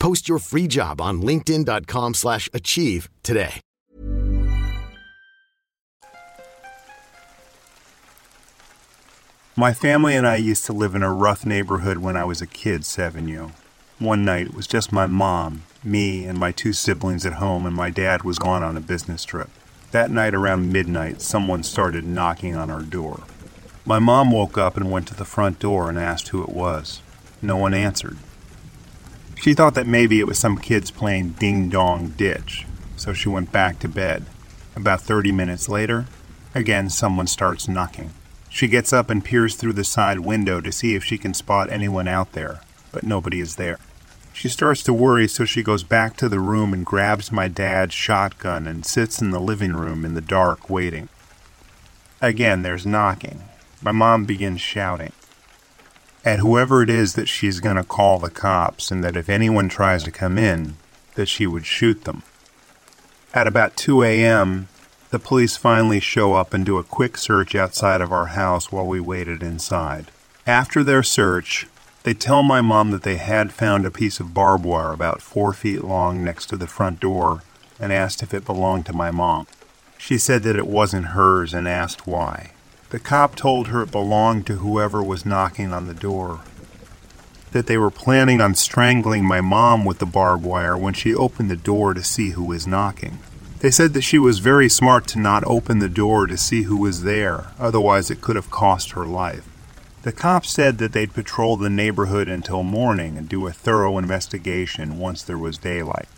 Post your free job on linkedin.com slash achieve today. My family and I used to live in a rough neighborhood when I was a kid, you. One night it was just my mom, me, and my two siblings at home, and my dad was gone on a business trip. That night around midnight, someone started knocking on our door. My mom woke up and went to the front door and asked who it was. No one answered. She thought that maybe it was some kids playing ding dong ditch, so she went back to bed. About 30 minutes later, again someone starts knocking. She gets up and peers through the side window to see if she can spot anyone out there, but nobody is there. She starts to worry, so she goes back to the room and grabs my dad's shotgun and sits in the living room in the dark waiting. Again, there's knocking. My mom begins shouting at whoever it is that she's going to call the cops and that if anyone tries to come in, that she would shoot them. At about 2 a.m., the police finally show up and do a quick search outside of our house while we waited inside. After their search, they tell my mom that they had found a piece of barbed wire about four feet long next to the front door and asked if it belonged to my mom. She said that it wasn't hers and asked why. The cop told her it belonged to whoever was knocking on the door. That they were planning on strangling my mom with the barbed wire when she opened the door to see who was knocking. They said that she was very smart to not open the door to see who was there, otherwise, it could have cost her life. The cops said that they'd patrol the neighborhood until morning and do a thorough investigation once there was daylight.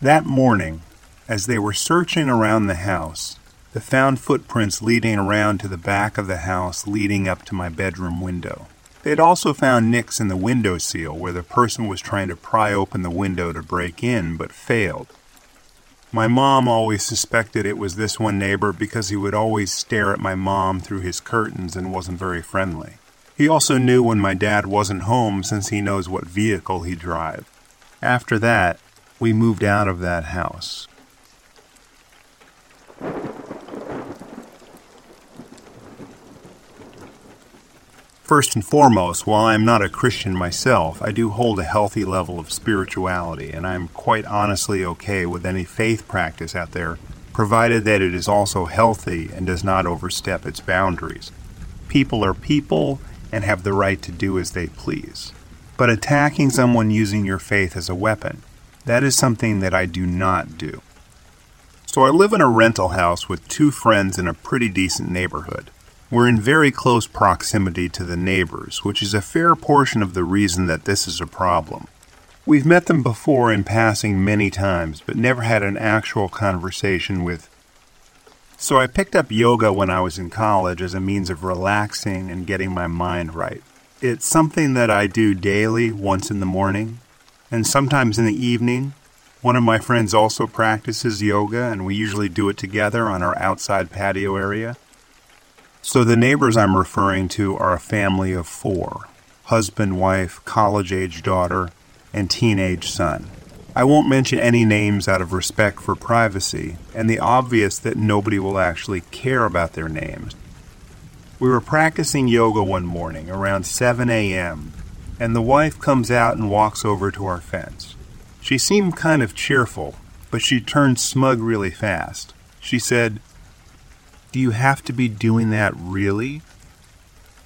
That morning, as they were searching around the house, they found footprints leading around to the back of the house leading up to my bedroom window. They had also found nicks in the window sill where the person was trying to pry open the window to break in but failed. My mom always suspected it was this one neighbor because he would always stare at my mom through his curtains and wasn't very friendly. He also knew when my dad wasn't home since he knows what vehicle he drive. After that, we moved out of that house. First and foremost, while I am not a Christian myself, I do hold a healthy level of spirituality, and I am quite honestly okay with any faith practice out there, provided that it is also healthy and does not overstep its boundaries. People are people and have the right to do as they please. But attacking someone using your faith as a weapon, that is something that I do not do. So I live in a rental house with two friends in a pretty decent neighborhood. We're in very close proximity to the neighbors, which is a fair portion of the reason that this is a problem. We've met them before in passing many times, but never had an actual conversation with. So I picked up yoga when I was in college as a means of relaxing and getting my mind right. It's something that I do daily, once in the morning, and sometimes in the evening. One of my friends also practices yoga, and we usually do it together on our outside patio area. So the neighbors I'm referring to are a family of four husband, wife, college age daughter, and teenage son. I won't mention any names out of respect for privacy and the obvious that nobody will actually care about their names. We were practicing yoga one morning around 7 a.m., and the wife comes out and walks over to our fence. She seemed kind of cheerful, but she turned smug really fast. She said, do you have to be doing that really?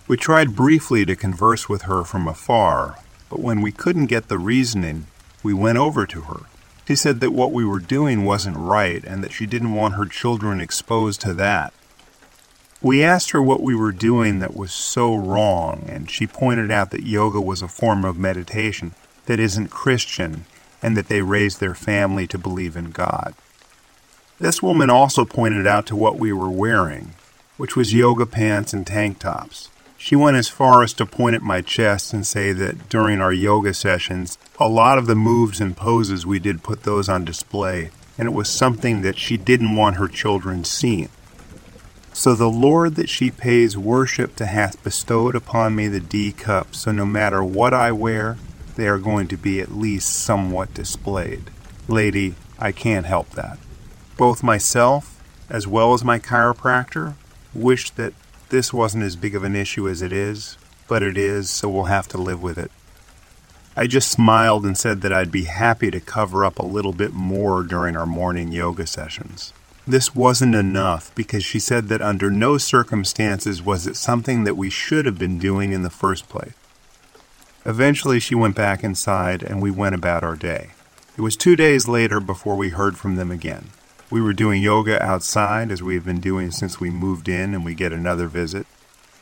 We tried briefly to converse with her from afar, but when we couldn't get the reasoning, we went over to her. She said that what we were doing wasn't right and that she didn't want her children exposed to that. We asked her what we were doing that was so wrong, and she pointed out that yoga was a form of meditation that isn't Christian and that they raised their family to believe in God. This woman also pointed out to what we were wearing, which was yoga pants and tank tops. She went as far as to point at my chest and say that during our yoga sessions, a lot of the moves and poses we did put those on display, and it was something that she didn't want her children seeing. So the Lord that she pays worship to hath bestowed upon me the D cup, so no matter what I wear, they are going to be at least somewhat displayed. Lady, I can't help that. Both myself, as well as my chiropractor, wish that this wasn't as big of an issue as it is, but it is, so we'll have to live with it. I just smiled and said that I'd be happy to cover up a little bit more during our morning yoga sessions. This wasn't enough because she said that under no circumstances was it something that we should have been doing in the first place. Eventually, she went back inside and we went about our day. It was two days later before we heard from them again. We were doing yoga outside as we have been doing since we moved in and we get another visit.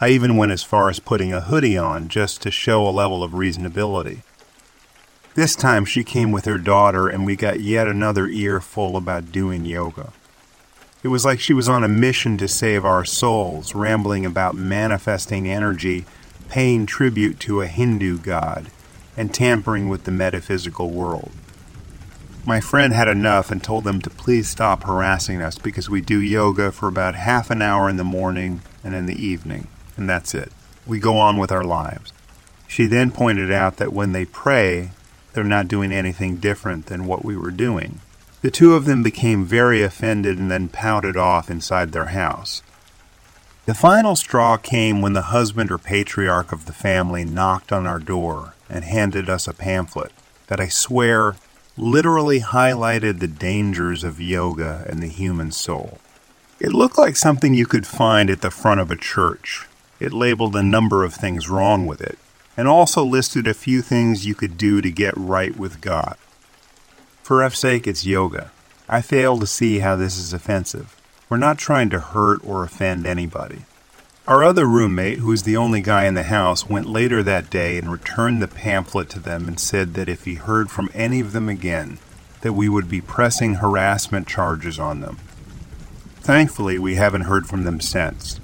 I even went as far as putting a hoodie on just to show a level of reasonability. This time she came with her daughter and we got yet another earful about doing yoga. It was like she was on a mission to save our souls, rambling about manifesting energy, paying tribute to a Hindu god, and tampering with the metaphysical world. My friend had enough and told them to please stop harassing us because we do yoga for about half an hour in the morning and in the evening, and that's it. We go on with our lives. She then pointed out that when they pray, they're not doing anything different than what we were doing. The two of them became very offended and then pouted off inside their house. The final straw came when the husband or patriarch of the family knocked on our door and handed us a pamphlet that I swear literally highlighted the dangers of yoga and the human soul. It looked like something you could find at the front of a church. It labeled a number of things wrong with it, and also listed a few things you could do to get right with God. For F's sake, it's yoga. I fail to see how this is offensive. We're not trying to hurt or offend anybody. Our other roommate, who was the only guy in the house, went later that day and returned the pamphlet to them and said that if he heard from any of them again, that we would be pressing harassment charges on them. Thankfully, we haven't heard from them since.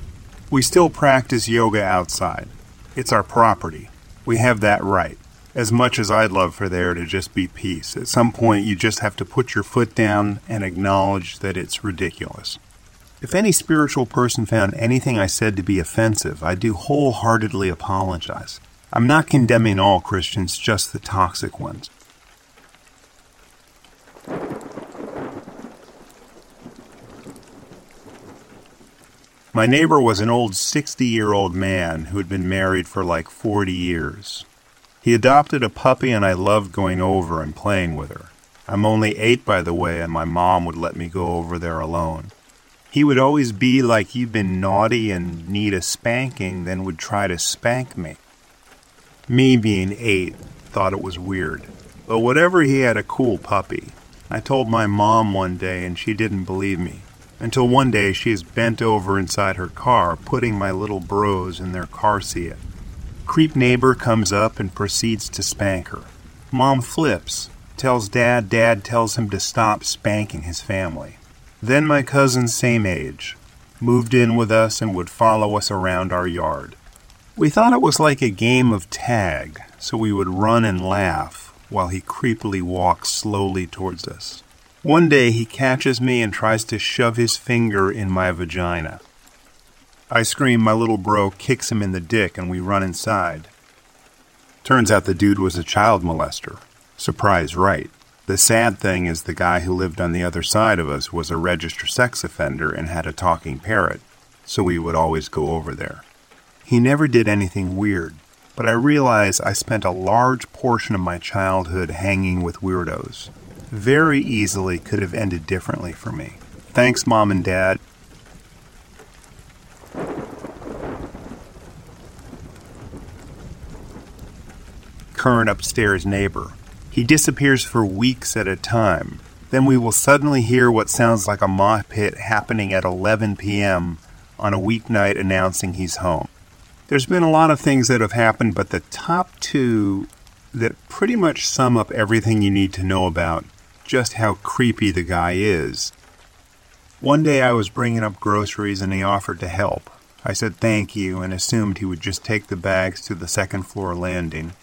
We still practice yoga outside. It's our property. We have that right. As much as I'd love for there to just be peace, at some point you just have to put your foot down and acknowledge that it's ridiculous. If any spiritual person found anything I said to be offensive, I do wholeheartedly apologize. I'm not condemning all Christians, just the toxic ones. My neighbor was an old 60 year old man who had been married for like 40 years. He adopted a puppy, and I loved going over and playing with her. I'm only eight, by the way, and my mom would let me go over there alone. He would always be like he'd been naughty and need a spanking, then would try to spank me. Me, being eight, thought it was weird. But whatever, he had a cool puppy. I told my mom one day, and she didn't believe me. Until one day she is bent over inside her car, putting my little bros in their car seat. Creep neighbor comes up and proceeds to spank her. Mom flips, tells dad, dad tells him to stop spanking his family. Then my cousin, same age, moved in with us and would follow us around our yard. We thought it was like a game of tag, so we would run and laugh while he creepily walked slowly towards us. One day he catches me and tries to shove his finger in my vagina. I scream, my little bro kicks him in the dick, and we run inside. Turns out the dude was a child molester. Surprise, right. The sad thing is, the guy who lived on the other side of us was a registered sex offender and had a talking parrot, so we would always go over there. He never did anything weird, but I realize I spent a large portion of my childhood hanging with weirdos. Very easily could have ended differently for me. Thanks, Mom and Dad. current upstairs neighbor. He disappears for weeks at a time. Then we will suddenly hear what sounds like a moth pit happening at 11 p.m. on a weeknight announcing he's home. There's been a lot of things that have happened, but the top two that pretty much sum up everything you need to know about just how creepy the guy is. One day I was bringing up groceries and he offered to help. I said thank you and assumed he would just take the bags to the second floor landing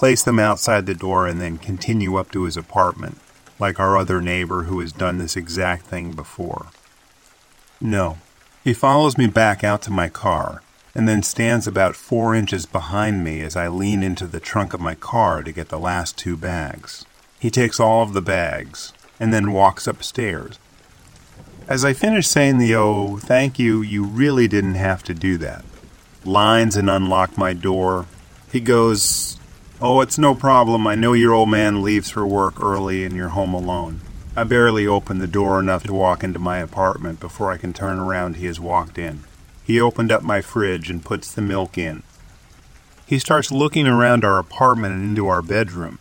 place them outside the door, and then continue up to his apartment, like our other neighbor who has done this exact thing before. No. He follows me back out to my car, and then stands about four inches behind me as I lean into the trunk of my car to get the last two bags. He takes all of the bags, and then walks upstairs. As I finish saying the oh, thank you, you really didn't have to do that, lines and unlock my door, he goes, Oh, it's no problem. I know your old man leaves for work early and you're home alone. I barely open the door enough to walk into my apartment before I can turn around. He has walked in. He opened up my fridge and puts the milk in. He starts looking around our apartment and into our bedroom.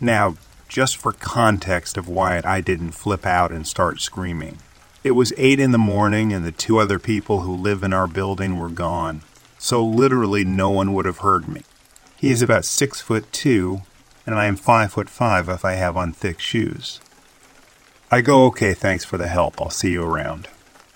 Now, just for context of why I didn't flip out and start screaming. It was 8 in the morning and the two other people who live in our building were gone, so literally no one would have heard me. He is about six foot two, and I am five foot five if I have on thick shoes. I go, okay, thanks for the help. I'll see you around.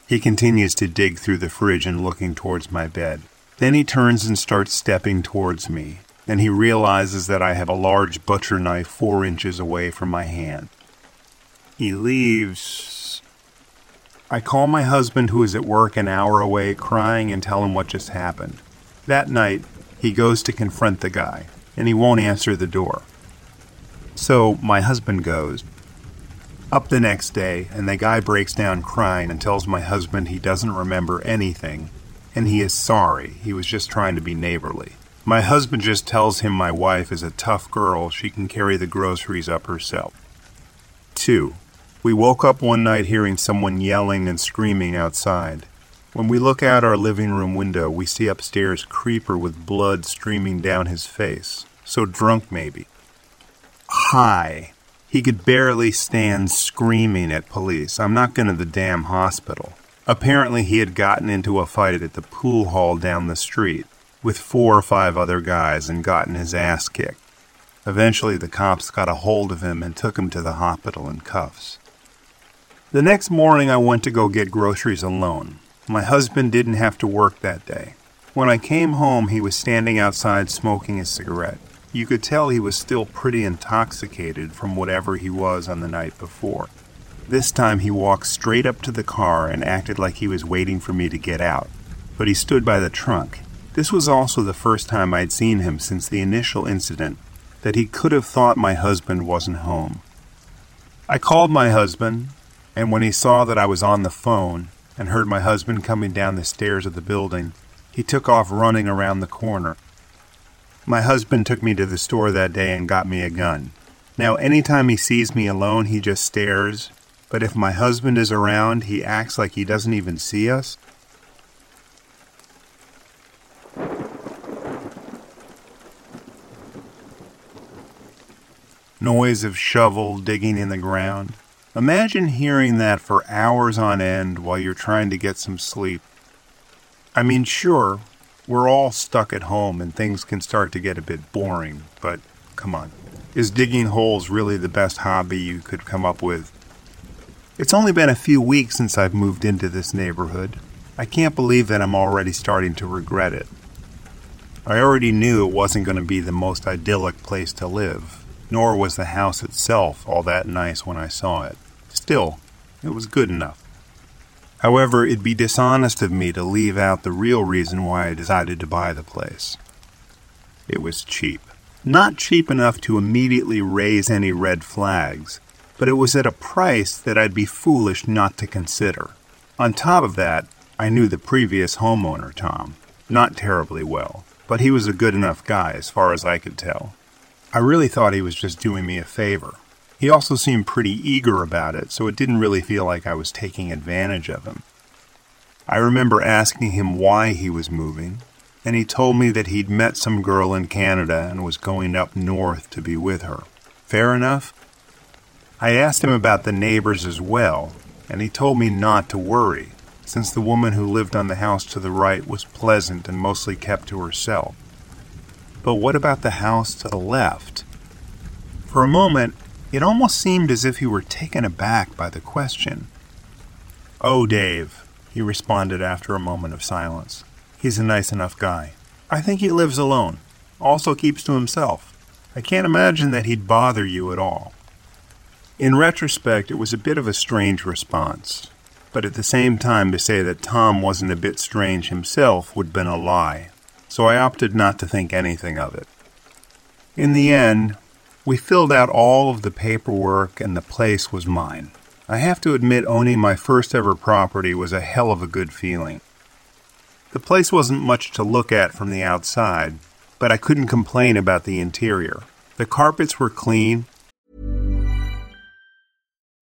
He continues to dig through the fridge and looking towards my bed. Then he turns and starts stepping towards me. Then he realizes that I have a large butcher knife four inches away from my hand. He leaves. I call my husband, who is at work an hour away, crying, and tell him what just happened. That night, he goes to confront the guy, and he won't answer the door. So my husband goes. Up the next day, and the guy breaks down crying and tells my husband he doesn't remember anything, and he is sorry. He was just trying to be neighborly. My husband just tells him my wife is a tough girl, she can carry the groceries up herself. 2. We woke up one night hearing someone yelling and screaming outside. When we look out our living room window, we see upstairs Creeper with blood streaming down his face. So drunk, maybe. High. He could barely stand screaming at police. I'm not going to the damn hospital. Apparently, he had gotten into a fight at the pool hall down the street with four or five other guys and gotten his ass kicked. Eventually, the cops got a hold of him and took him to the hospital in cuffs. The next morning, I went to go get groceries alone. My husband didn't have to work that day. When I came home, he was standing outside smoking a cigarette. You could tell he was still pretty intoxicated from whatever he was on the night before. This time he walked straight up to the car and acted like he was waiting for me to get out, but he stood by the trunk. This was also the first time I'd seen him since the initial incident that he could have thought my husband wasn't home. I called my husband, and when he saw that I was on the phone and heard my husband coming down the stairs of the building, he took off running around the corner. My husband took me to the store that day and got me a gun. Now, anytime he sees me alone, he just stares, but if my husband is around, he acts like he doesn't even see us. Noise of shovel digging in the ground. Imagine hearing that for hours on end while you're trying to get some sleep. I mean, sure, we're all stuck at home and things can start to get a bit boring, but come on. Is digging holes really the best hobby you could come up with? It's only been a few weeks since I've moved into this neighborhood. I can't believe that I'm already starting to regret it. I already knew it wasn't going to be the most idyllic place to live, nor was the house itself all that nice when I saw it. Still, it was good enough. However, it'd be dishonest of me to leave out the real reason why I decided to buy the place. It was cheap. Not cheap enough to immediately raise any red flags, but it was at a price that I'd be foolish not to consider. On top of that, I knew the previous homeowner, Tom, not terribly well, but he was a good enough guy as far as I could tell. I really thought he was just doing me a favor. He also seemed pretty eager about it, so it didn't really feel like I was taking advantage of him. I remember asking him why he was moving, and he told me that he'd met some girl in Canada and was going up north to be with her. Fair enough? I asked him about the neighbors as well, and he told me not to worry, since the woman who lived on the house to the right was pleasant and mostly kept to herself. But what about the house to the left? For a moment, it almost seemed as if he were taken aback by the question. Oh, Dave, he responded after a moment of silence. He's a nice enough guy. I think he lives alone, also keeps to himself. I can't imagine that he'd bother you at all. In retrospect, it was a bit of a strange response, but at the same time, to say that Tom wasn't a bit strange himself would have been a lie, so I opted not to think anything of it. In the end, we filled out all of the paperwork, and the place was mine. I have to admit, owning my first ever property was a hell of a good feeling. The place wasn't much to look at from the outside, but I couldn't complain about the interior. The carpets were clean,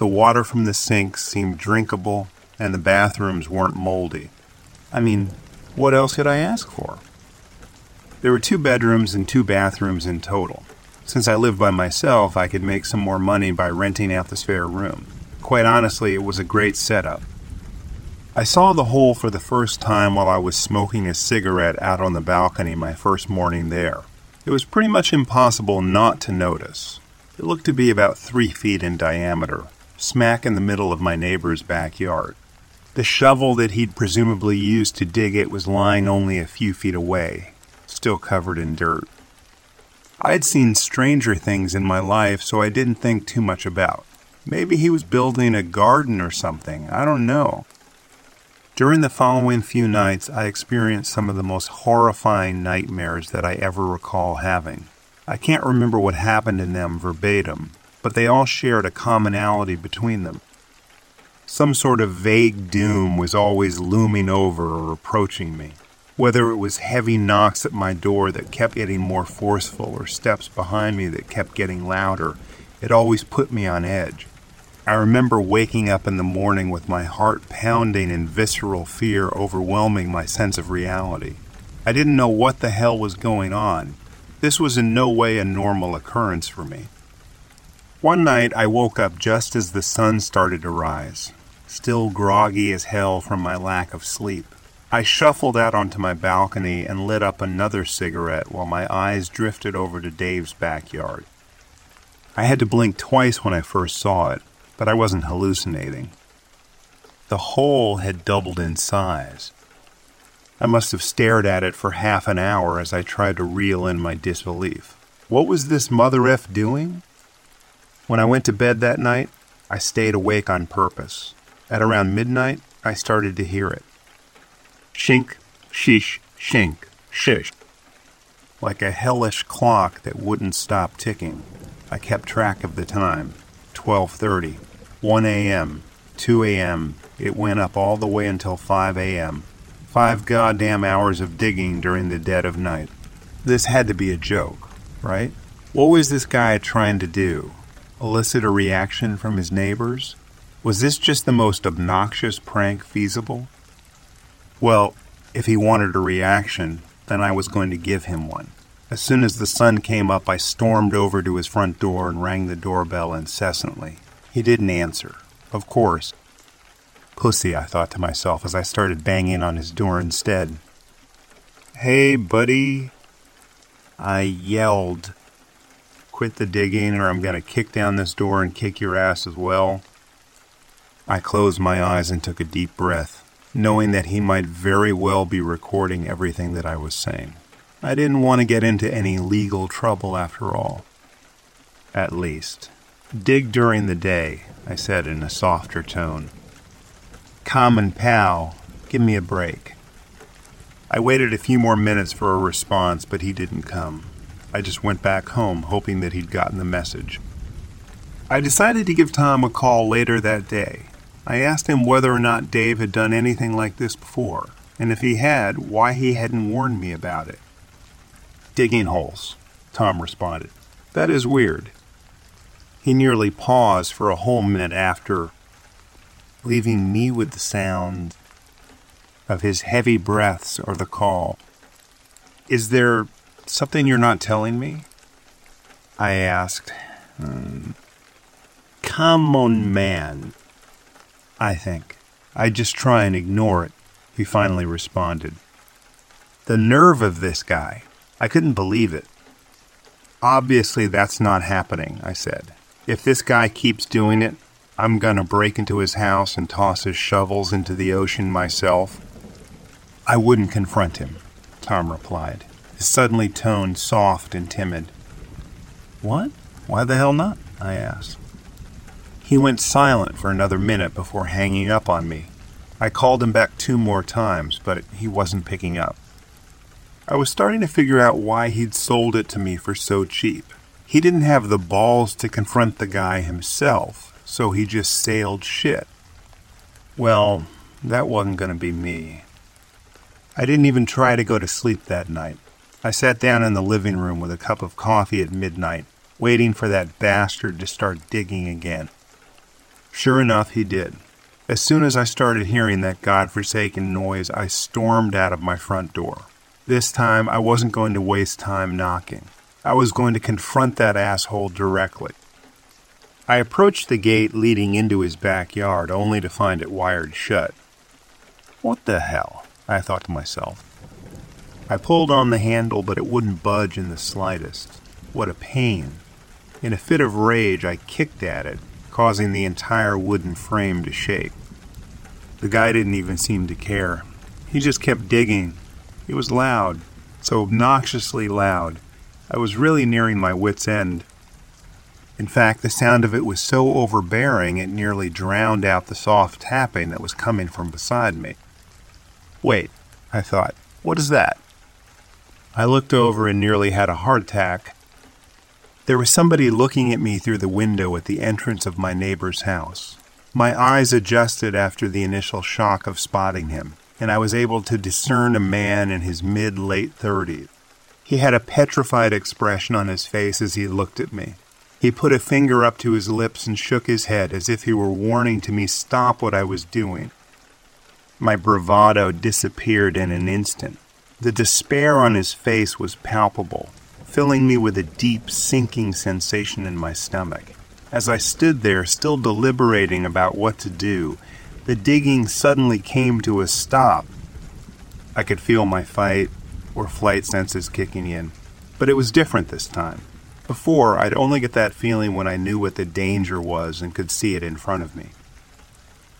The water from the sinks seemed drinkable, and the bathrooms weren't moldy. I mean, what else could I ask for? There were two bedrooms and two bathrooms in total. Since I lived by myself, I could make some more money by renting out the spare room. Quite honestly, it was a great setup. I saw the hole for the first time while I was smoking a cigarette out on the balcony my first morning there. It was pretty much impossible not to notice. It looked to be about three feet in diameter, smack in the middle of my neighbor's backyard. The shovel that he'd presumably used to dig it was lying only a few feet away, still covered in dirt. I had seen stranger things in my life, so I didn't think too much about. Maybe he was building a garden or something, I don't know. During the following few nights, I experienced some of the most horrifying nightmares that I ever recall having. I can't remember what happened in them verbatim, but they all shared a commonality between them. Some sort of vague doom was always looming over or approaching me. Whether it was heavy knocks at my door that kept getting more forceful or steps behind me that kept getting louder, it always put me on edge. I remember waking up in the morning with my heart pounding and visceral fear overwhelming my sense of reality. I didn't know what the hell was going on. This was in no way a normal occurrence for me. One night I woke up just as the sun started to rise, still groggy as hell from my lack of sleep. I shuffled out onto my balcony and lit up another cigarette while my eyes drifted over to Dave's backyard. I had to blink twice when I first saw it, but I wasn't hallucinating. The hole had doubled in size. I must have stared at it for half an hour as I tried to reel in my disbelief. What was this mother F doing? When I went to bed that night, I stayed awake on purpose. At around midnight, I started to hear it. Shink, sheesh, shink, shish. Like a hellish clock that wouldn't stop ticking. I kept track of the time. 12:30, 1 a.m., 2 a.m. It went up all the way until 5 a.m. Five goddamn hours of digging during the dead of night. This had to be a joke, right? What was this guy trying to do? Elicit a reaction from his neighbors? Was this just the most obnoxious prank feasible? Well, if he wanted a reaction, then I was going to give him one. As soon as the sun came up, I stormed over to his front door and rang the doorbell incessantly. He didn't answer. Of course. Pussy, I thought to myself as I started banging on his door instead. Hey, buddy. I yelled. Quit the digging, or I'm going to kick down this door and kick your ass as well. I closed my eyes and took a deep breath, knowing that he might very well be recording everything that I was saying. I didn't want to get into any legal trouble after all. At least. Dig during the day, I said in a softer tone. Common pal, give me a break. I waited a few more minutes for a response, but he didn't come. I just went back home, hoping that he'd gotten the message. I decided to give Tom a call later that day. I asked him whether or not Dave had done anything like this before, and if he had, why he hadn't warned me about it. Digging holes, Tom responded. That is weird. He nearly paused for a whole minute after, leaving me with the sound of his heavy breaths or the call. Is there something you're not telling me? I asked. Hmm. Come on, man. I think. I just try and ignore it, he finally responded. The nerve of this guy. I couldn't believe it. Obviously, that's not happening, I said. If this guy keeps doing it, I'm going to break into his house and toss his shovels into the ocean myself. I wouldn't confront him, Tom replied, his suddenly tone soft and timid. What? Why the hell not? I asked. He went silent for another minute before hanging up on me. I called him back two more times, but he wasn't picking up. I was starting to figure out why he'd sold it to me for so cheap. He didn't have the balls to confront the guy himself so he just sailed shit. Well, that wasn't going to be me. I didn't even try to go to sleep that night. I sat down in the living room with a cup of coffee at midnight, waiting for that bastard to start digging again. Sure enough, he did. As soon as I started hearing that god-forsaken noise, I stormed out of my front door. This time, I wasn't going to waste time knocking. I was going to confront that asshole directly. I approached the gate leading into his backyard only to find it wired shut. What the hell? I thought to myself. I pulled on the handle, but it wouldn't budge in the slightest. What a pain. In a fit of rage, I kicked at it, causing the entire wooden frame to shake. The guy didn't even seem to care. He just kept digging. It was loud, so obnoxiously loud. I was really nearing my wits' end. In fact, the sound of it was so overbearing it nearly drowned out the soft tapping that was coming from beside me. Wait, I thought, what is that? I looked over and nearly had a heart attack. There was somebody looking at me through the window at the entrance of my neighbor's house. My eyes adjusted after the initial shock of spotting him, and I was able to discern a man in his mid late thirties. He had a petrified expression on his face as he looked at me. He put a finger up to his lips and shook his head as if he were warning to me stop what I was doing. My bravado disappeared in an instant. The despair on his face was palpable, filling me with a deep, sinking sensation in my stomach. As I stood there, still deliberating about what to do, the digging suddenly came to a stop. I could feel my fight or flight senses kicking in, but it was different this time. Before, I'd only get that feeling when I knew what the danger was and could see it in front of me.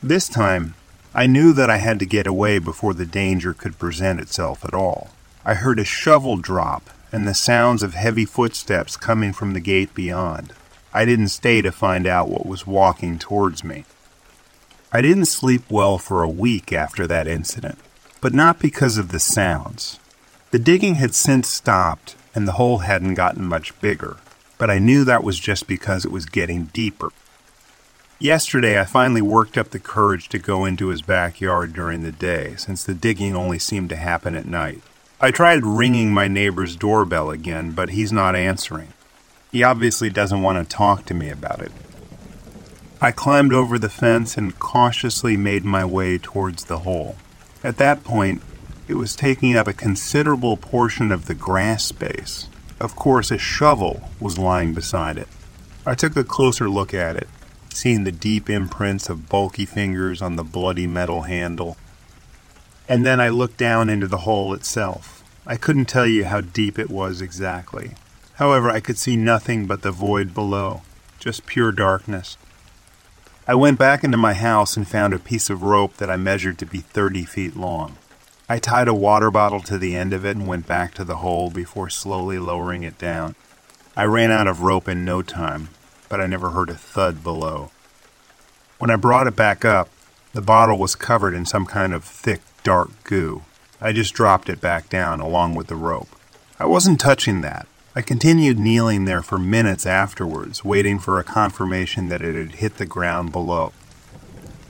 This time, I knew that I had to get away before the danger could present itself at all. I heard a shovel drop and the sounds of heavy footsteps coming from the gate beyond. I didn't stay to find out what was walking towards me. I didn't sleep well for a week after that incident, but not because of the sounds. The digging had since stopped, and the hole hadn't gotten much bigger, but I knew that was just because it was getting deeper. Yesterday, I finally worked up the courage to go into his backyard during the day, since the digging only seemed to happen at night. I tried ringing my neighbor's doorbell again, but he's not answering. He obviously doesn't want to talk to me about it. I climbed over the fence and cautiously made my way towards the hole. At that point, it was taking up a considerable portion of the grass space. Of course, a shovel was lying beside it. I took a closer look at it, seeing the deep imprints of bulky fingers on the bloody metal handle. And then I looked down into the hole itself. I couldn't tell you how deep it was exactly. However, I could see nothing but the void below, just pure darkness. I went back into my house and found a piece of rope that I measured to be 30 feet long. I tied a water bottle to the end of it and went back to the hole before slowly lowering it down. I ran out of rope in no time, but I never heard a thud below. When I brought it back up, the bottle was covered in some kind of thick, dark goo. I just dropped it back down along with the rope. I wasn't touching that. I continued kneeling there for minutes afterwards, waiting for a confirmation that it had hit the ground below.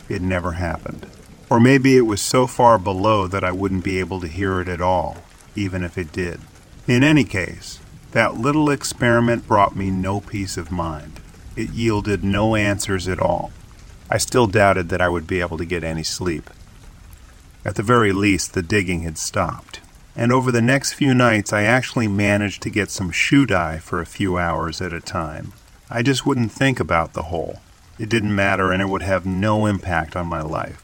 It never happened. Or maybe it was so far below that I wouldn't be able to hear it at all, even if it did. In any case, that little experiment brought me no peace of mind. It yielded no answers at all. I still doubted that I would be able to get any sleep. At the very least, the digging had stopped, and over the next few nights I actually managed to get some shoot eye for a few hours at a time. I just wouldn't think about the hole. It didn't matter, and it would have no impact on my life.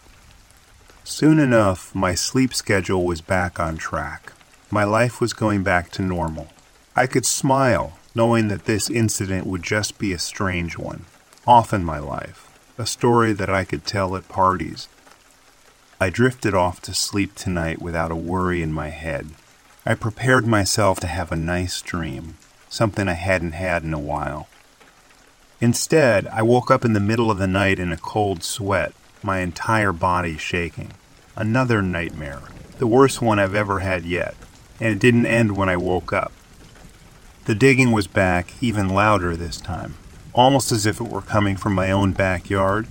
Soon enough, my sleep schedule was back on track. My life was going back to normal. I could smile, knowing that this incident would just be a strange one, off in my life, a story that I could tell at parties. I drifted off to sleep tonight without a worry in my head. I prepared myself to have a nice dream, something I hadn't had in a while. Instead, I woke up in the middle of the night in a cold sweat, my entire body shaking. Another nightmare, the worst one I've ever had yet, and it didn't end when I woke up. The digging was back, even louder this time, almost as if it were coming from my own backyard.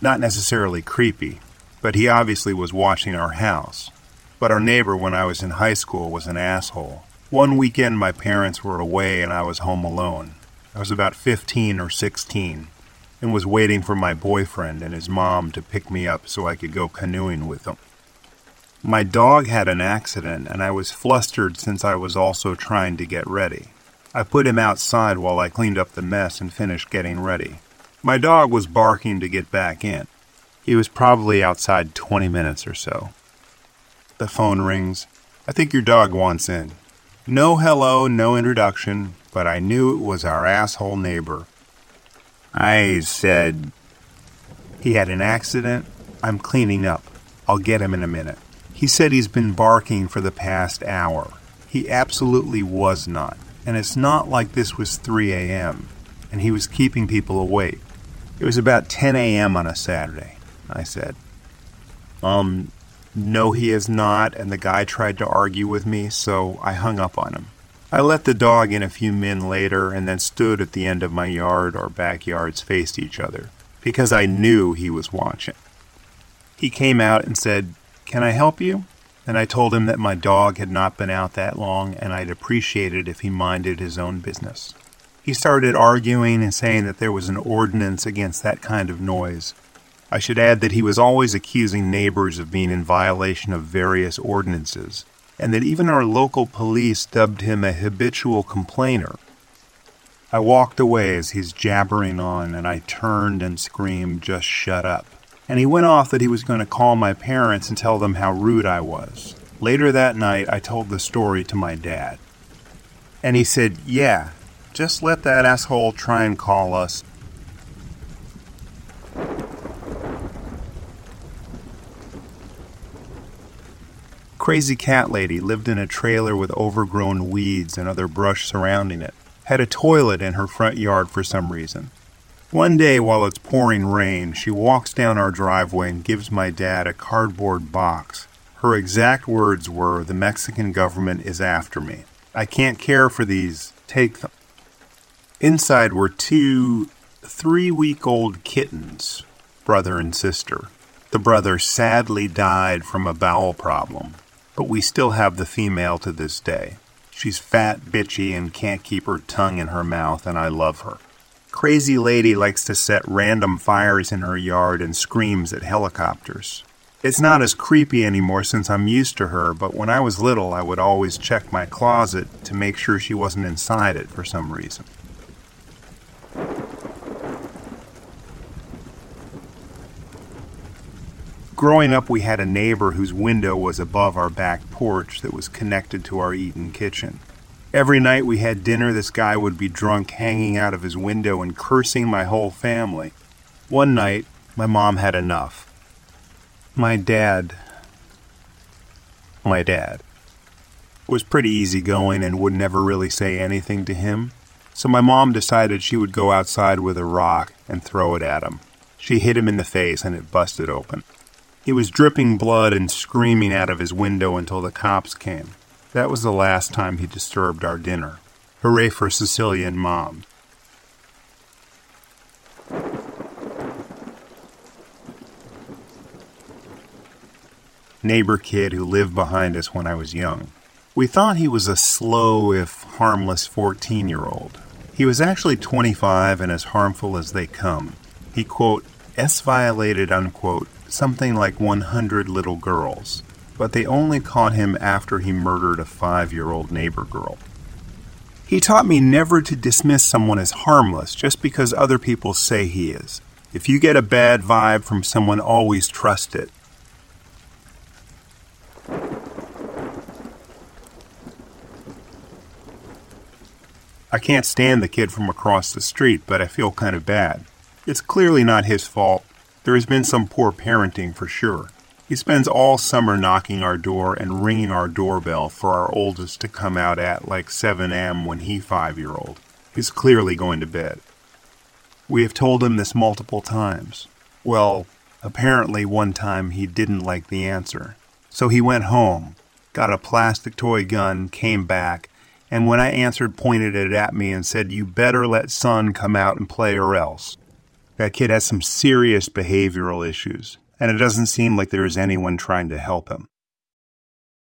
Not necessarily creepy, but he obviously was watching our house. But our neighbor when I was in high school was an asshole. One weekend, my parents were away and I was home alone. I was about 15 or 16 and was waiting for my boyfriend and his mom to pick me up so I could go canoeing with them. My dog had an accident and I was flustered since I was also trying to get ready. I put him outside while I cleaned up the mess and finished getting ready. My dog was barking to get back in. He was probably outside 20 minutes or so. The phone rings. I think your dog wants in. No hello, no introduction, but I knew it was our asshole neighbor. I said, He had an accident. I'm cleaning up. I'll get him in a minute. He said he's been barking for the past hour. He absolutely was not. And it's not like this was 3 a.m. and he was keeping people awake. It was about 10 a.m. on a Saturday, I said. Um, no, he is not, and the guy tried to argue with me, so I hung up on him. I let the dog in a few min later and then stood at the end of my yard our backyards faced each other, because I knew he was watching. He came out and said, Can I help you? And I told him that my dog had not been out that long and I'd appreciate it if he minded his own business. He started arguing and saying that there was an ordinance against that kind of noise. I should add that he was always accusing neighbors of being in violation of various ordinances, and that even our local police dubbed him a habitual complainer. I walked away as he's jabbering on, and I turned and screamed, Just shut up. And he went off that he was going to call my parents and tell them how rude I was. Later that night, I told the story to my dad. And he said, Yeah, just let that asshole try and call us. Crazy Cat Lady lived in a trailer with overgrown weeds and other brush surrounding it. Had a toilet in her front yard for some reason. One day, while it's pouring rain, she walks down our driveway and gives my dad a cardboard box. Her exact words were, The Mexican government is after me. I can't care for these. Take them. Inside were two three week old kittens, brother and sister. The brother sadly died from a bowel problem but we still have the female to this day. She's fat, bitchy, and can't keep her tongue in her mouth, and I love her. Crazy Lady likes to set random fires in her yard and screams at helicopters. It's not as creepy anymore since I'm used to her, but when I was little, I would always check my closet to make sure she wasn't inside it for some reason. Growing up, we had a neighbor whose window was above our back porch that was connected to our eaten kitchen. Every night we had dinner, this guy would be drunk, hanging out of his window and cursing my whole family. One night, my mom had enough. My dad. My dad. Was pretty easygoing and would never really say anything to him. So my mom decided she would go outside with a rock and throw it at him. She hit him in the face and it busted open. He was dripping blood and screaming out of his window until the cops came. That was the last time he disturbed our dinner. Hooray for Sicilian mom. Neighbor kid who lived behind us when I was young. We thought he was a slow, if harmless, 14 year old. He was actually 25 and as harmful as they come. He, quote, S violated, unquote, something like 100 little girls, but they only caught him after he murdered a five year old neighbor girl. He taught me never to dismiss someone as harmless just because other people say he is. If you get a bad vibe from someone, always trust it. I can't stand the kid from across the street, but I feel kind of bad. It's clearly not his fault, there has been some poor parenting for sure. He spends all summer knocking our door and ringing our doorbell for our oldest to come out at like 7 a.m. when he 5 year old. He's clearly going to bed. We have told him this multiple times. Well, apparently one time he didn't like the answer. So he went home, got a plastic toy gun, came back, and when I answered, pointed it at me and said, You better let son come out and play or else. That kid has some serious behavioral issues, and it doesn't seem like there is anyone trying to help him.